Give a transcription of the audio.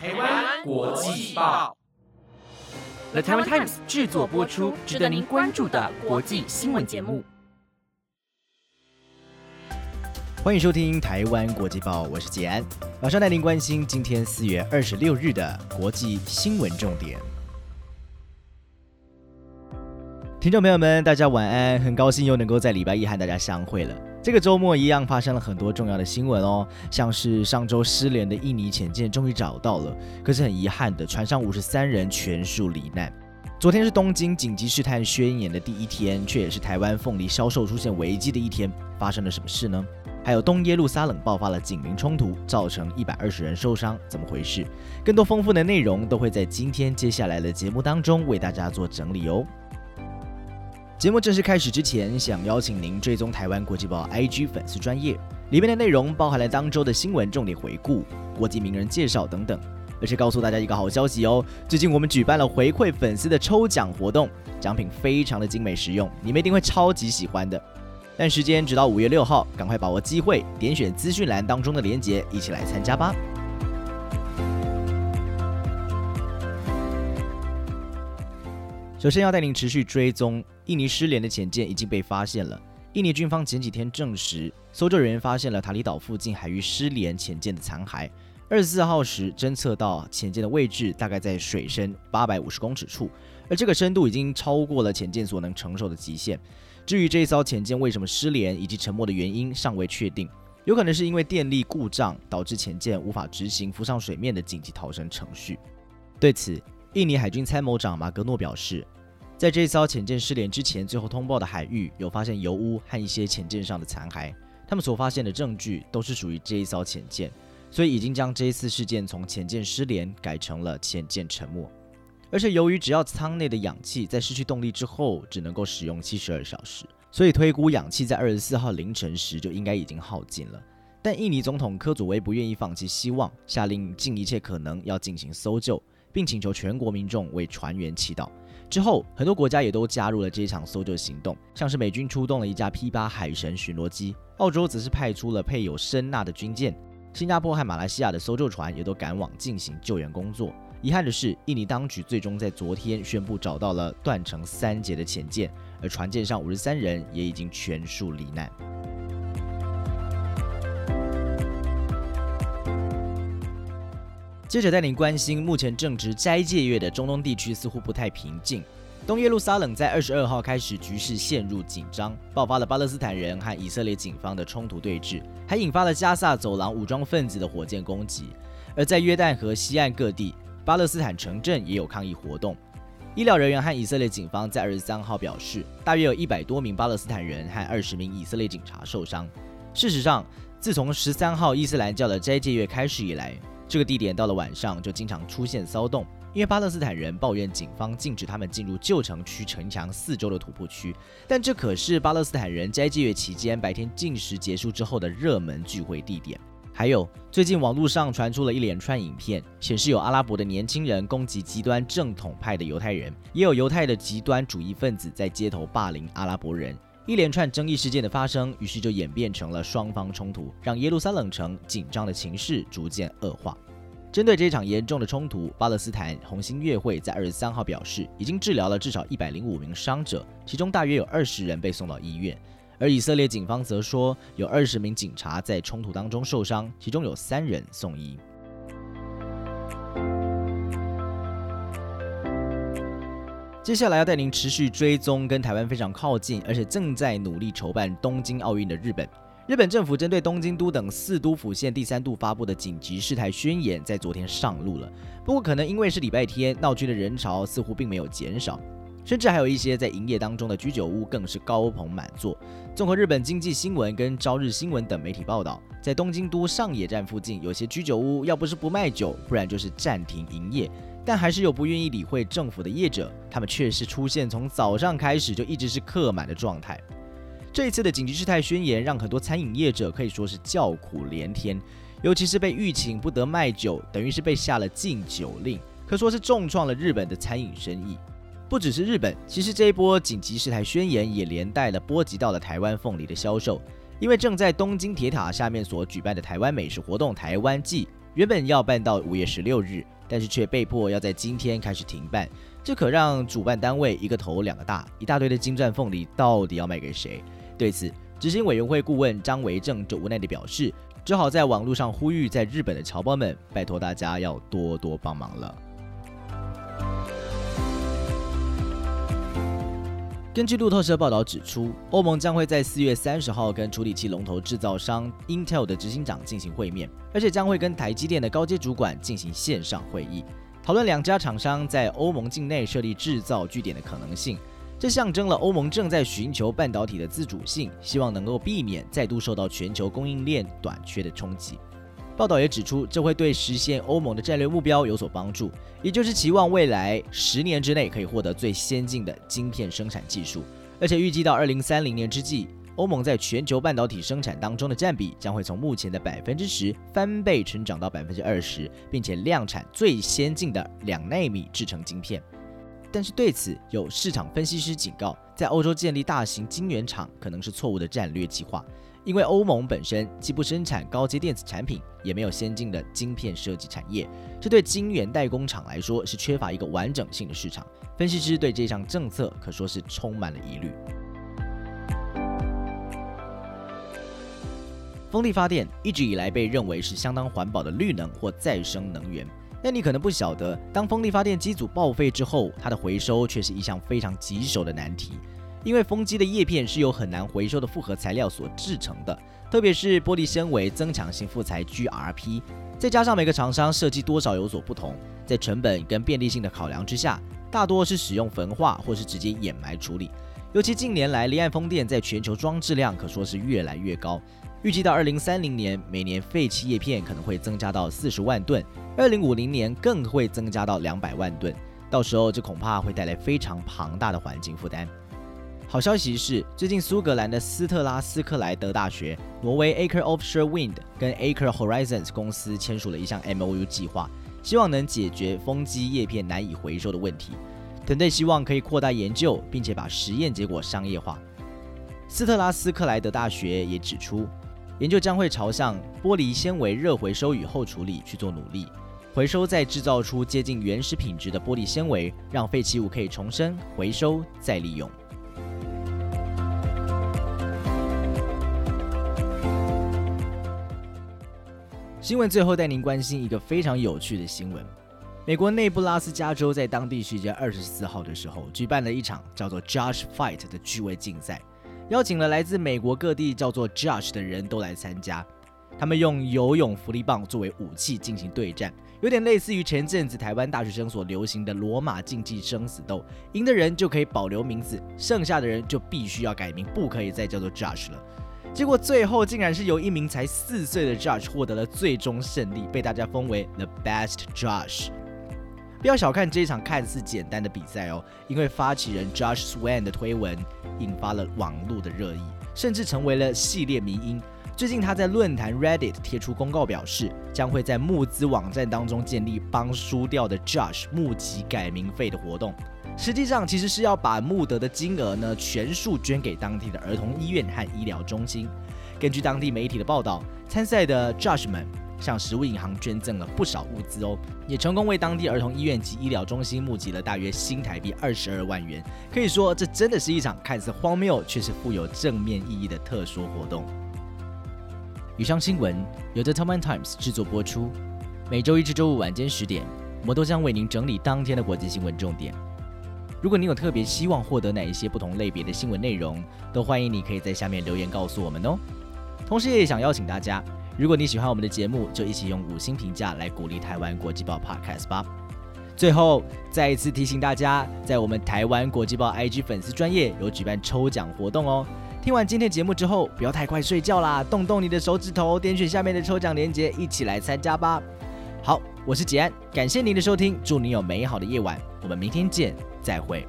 台湾国际报，The Taiwan Times 制作播出，值得您关注的国际新闻节目。欢迎收听《台湾国际报》，我是杰安，马上带您关心今天四月二十六日的国际新闻重点。听众朋友们，大家晚安！很高兴又能够在礼拜一和大家相会了。这个周末一样发生了很多重要的新闻哦，像是上周失联的印尼潜舰终于找到了，可是很遗憾的，船上五十三人全数罹难。昨天是东京紧急事态宣言的第一天，却也是台湾凤梨销售出现危机的一天。发生了什么事呢？还有东耶路撒冷爆发了警民冲突，造成一百二十人受伤，怎么回事？更多丰富的内容都会在今天接下来的节目当中为大家做整理哦。节目正式开始之前，想邀请您追踪台湾国际报 IG 粉丝专业，里面的内容包含了当周的新闻重点回顾、国际名人介绍等等。而且告诉大家一个好消息哦，最近我们举办了回馈粉丝的抽奖活动，奖品非常的精美实用，你们一定会超级喜欢的。但时间直到五月六号，赶快把握机会，点选资讯栏当中的链接，一起来参加吧。首先要带您持续追踪印尼失联的潜舰已经被发现了。印尼军方前几天证实，搜救人员发现了塔里岛附近海域失联潜舰的残骸。二十四号时侦测到潜舰的位置大概在水深八百五十公尺处，而这个深度已经超过了潜舰所能承受的极限。至于这一艘潜舰为什么失联以及沉没的原因尚未确定，有可能是因为电力故障导致潜舰无法执行浮上水面的紧急逃生程序。对此，印尼海军参谋长马格诺表示，在这一艘潜舰失联之前，最后通报的海域有发现油污和一些潜舰上的残骸，他们所发现的证据都是属于这一艘潜舰，所以已经将这一次事件从潜舰失联改成了潜舰沉没。而且由于只要舱内的氧气在失去动力之后只能够使用七十二小时，所以推估氧气在二十四号凌晨时就应该已经耗尽了。但印尼总统科祖威不愿意放弃希望，下令尽一切可能要进行搜救。并请求全国民众为船员祈祷。之后，很多国家也都加入了这一场搜救行动，像是美军出动了一架 P-8 海神巡逻机，澳洲则是派出了配有声呐的军舰，新加坡和马来西亚的搜救船也都赶往进行救援工作。遗憾的是，印尼当局最终在昨天宣布找到了断成三节的潜舰，而船舰上五十三人也已经全数罹难。接着带您关心，目前正值斋戒月的中东地区似乎不太平静。东耶路撒冷在二十二号开始局势陷入紧张，爆发了巴勒斯坦人和以色列警方的冲突对峙，还引发了加萨走廊武装分子的火箭攻击。而在约旦河西岸各地，巴勒斯坦城镇也有抗议活动。医疗人员和以色列警方在二十三号表示，大约有一百多名巴勒斯坦人和二十名以色列警察受伤。事实上，自从十三号伊斯兰教的斋戒月开始以来，这个地点到了晚上就经常出现骚动，因为巴勒斯坦人抱怨警方禁止他们进入旧城区城墙四周的土铺区，但这可是巴勒斯坦人斋戒月期间白天禁食结束之后的热门聚会地点。还有，最近网络上传出了一连串影片，显示有阿拉伯的年轻人攻击极端正统派的犹太人，也有犹太的极端主义分子在街头霸凌阿拉伯人。一连串争议事件的发生，于是就演变成了双方冲突，让耶路撒冷城紧张的情势逐渐恶化。针对这场严重的冲突，巴勒斯坦红星月会在二十三号表示，已经治疗了至少一百零五名伤者，其中大约有二十人被送到医院。而以色列警方则说，有二十名警察在冲突当中受伤，其中有三人送医。接下来要带您持续追踪跟台湾非常靠近，而且正在努力筹办东京奥运的日本。日本政府针对东京都等四都府县第三度发布的紧急事态宣言，在昨天上路了。不过，可能因为是礼拜天，闹区的人潮似乎并没有减少，甚至还有一些在营业当中的居酒屋更是高朋满座。综合日本经济新闻跟朝日新闻等媒体报道，在东京都上野站附近，有些居酒屋要不是不卖酒，不然就是暂停营业。但还是有不愿意理会政府的业者，他们确实出现从早上开始就一直是客满的状态。这一次的紧急事态宣言让很多餐饮业者可以说是叫苦连天，尤其是被预请不得卖酒，等于是被下了禁酒令，可说是重创了日本的餐饮生意。不只是日本，其实这一波紧急事态宣言也连带了波及到了台湾凤梨的销售，因为正在东京铁塔下面所举办的台湾美食活动台湾季。原本要办到五月十六日，但是却被迫要在今天开始停办，这可让主办单位一个头两个大，一大堆的金钻凤梨到底要卖给谁？对此，执行委员会顾问张维正就无奈地表示，只好在网络上呼吁在日本的侨胞们，拜托大家要多多帮忙了。根据路透社报道指出，欧盟将会在四月三十号跟处理器龙头制造商 Intel 的执行长进行会面，而且将会跟台积电的高阶主管进行线上会议，讨论两家厂商在欧盟境内设立制造据点的可能性。这象征了欧盟正在寻求半导体的自主性，希望能够避免再度受到全球供应链短缺的冲击。报道也指出，这会对实现欧盟的战略目标有所帮助，也就是期望未来十年之内可以获得最先进的晶片生产技术，而且预计到二零三零年之际，欧盟在全球半导体生产当中的占比将会从目前的百分之十翻倍成长到百分之二十，并且量产最先进的两纳米制成晶片。但是对此，有市场分析师警告，在欧洲建立大型晶圆厂可能是错误的战略计划。因为欧盟本身既不生产高阶电子产品，也没有先进的晶片设计产业，这对晶圆代工厂来说是缺乏一个完整性的市场。分析师对这项政策可说是充满了疑虑。风力发电一直以来被认为是相当环保的绿能或再生能源，但你可能不晓得，当风力发电机组报废之后，它的回收却是一项非常棘手的难题。因为风机的叶片是由很难回收的复合材料所制成的，特别是玻璃纤维增强型副材 GRP，再加上每个厂商设计多少有所不同，在成本跟便利性的考量之下，大多是使用焚化或是直接掩埋处理。尤其近年来，离岸风电在全球装置量可说是越来越高，预计到二零三零年，每年废弃叶片可能会增加到四十万吨，二零五零年更会增加到两百万吨，到时候这恐怕会带来非常庞大的环境负担。好消息是，最近苏格兰的斯特拉斯克莱德大学、挪威 Aker Offshore Wind 跟 Aker Horizons 公司签署了一项 MOU 计划，希望能解决风机叶片难以回收的问题。团队希望可以扩大研究，并且把实验结果商业化。斯特拉斯克莱德大学也指出，研究将会朝向玻璃纤维热回收与后处理去做努力，回收再制造出接近原始品质的玻璃纤维，让废弃物可以重生、回收再利用。新闻最后带您关心一个非常有趣的新闻：美国内布拉斯加州在当地时间二十四号的时候，举办了一场叫做 Josh Fight 的趣味竞赛，邀请了来自美国各地叫做 Josh 的人都来参加。他们用游泳浮力棒作为武器进行对战，有点类似于前阵子台湾大学生所流行的罗马竞技生死斗，赢的人就可以保留名字，剩下的人就必须要改名，不可以再叫做 Josh 了。结果最后竟然是由一名才四岁的 Josh 获得了最终胜利，被大家封为 The Best Josh。不要小看这一场看似简单的比赛哦，因为发起人 Josh Swan 的推文引发了网络的热议，甚至成为了系列迷因。最近他在论坛 Reddit 贴出公告，表示将会在募资网站当中建立帮输掉的 Josh 募集改名费的活动。实际上，其实是要把募得的金额呢全数捐给当地的儿童医院和医疗中心。根据当地媒体的报道，参赛的 Josh 们向食物银行捐赠了不少物资哦，也成功为当地儿童医院及医疗中心募集了大约新台币二十二万元。可以说，这真的是一场看似荒谬却是富有正面意义的特殊活动。以上新闻由 The Taiwan Times 制作播出，每周一至周五晚间十点，我都将为您整理当天的国际新闻重点。如果你有特别希望获得哪一些不同类别的新闻内容，都欢迎你可以在下面留言告诉我们哦。同时也想邀请大家，如果你喜欢我们的节目，就一起用五星评价来鼓励台湾国际报 Podcast 吧。最后再一次提醒大家，在我们台湾国际报 IG 粉丝专业有举办抽奖活动哦。听完今天节目之后，不要太快睡觉啦，动动你的手指头，点选下面的抽奖链接，一起来参加吧。好，我是吉安，感谢您的收听，祝你有美好的夜晚，我们明天见。再会。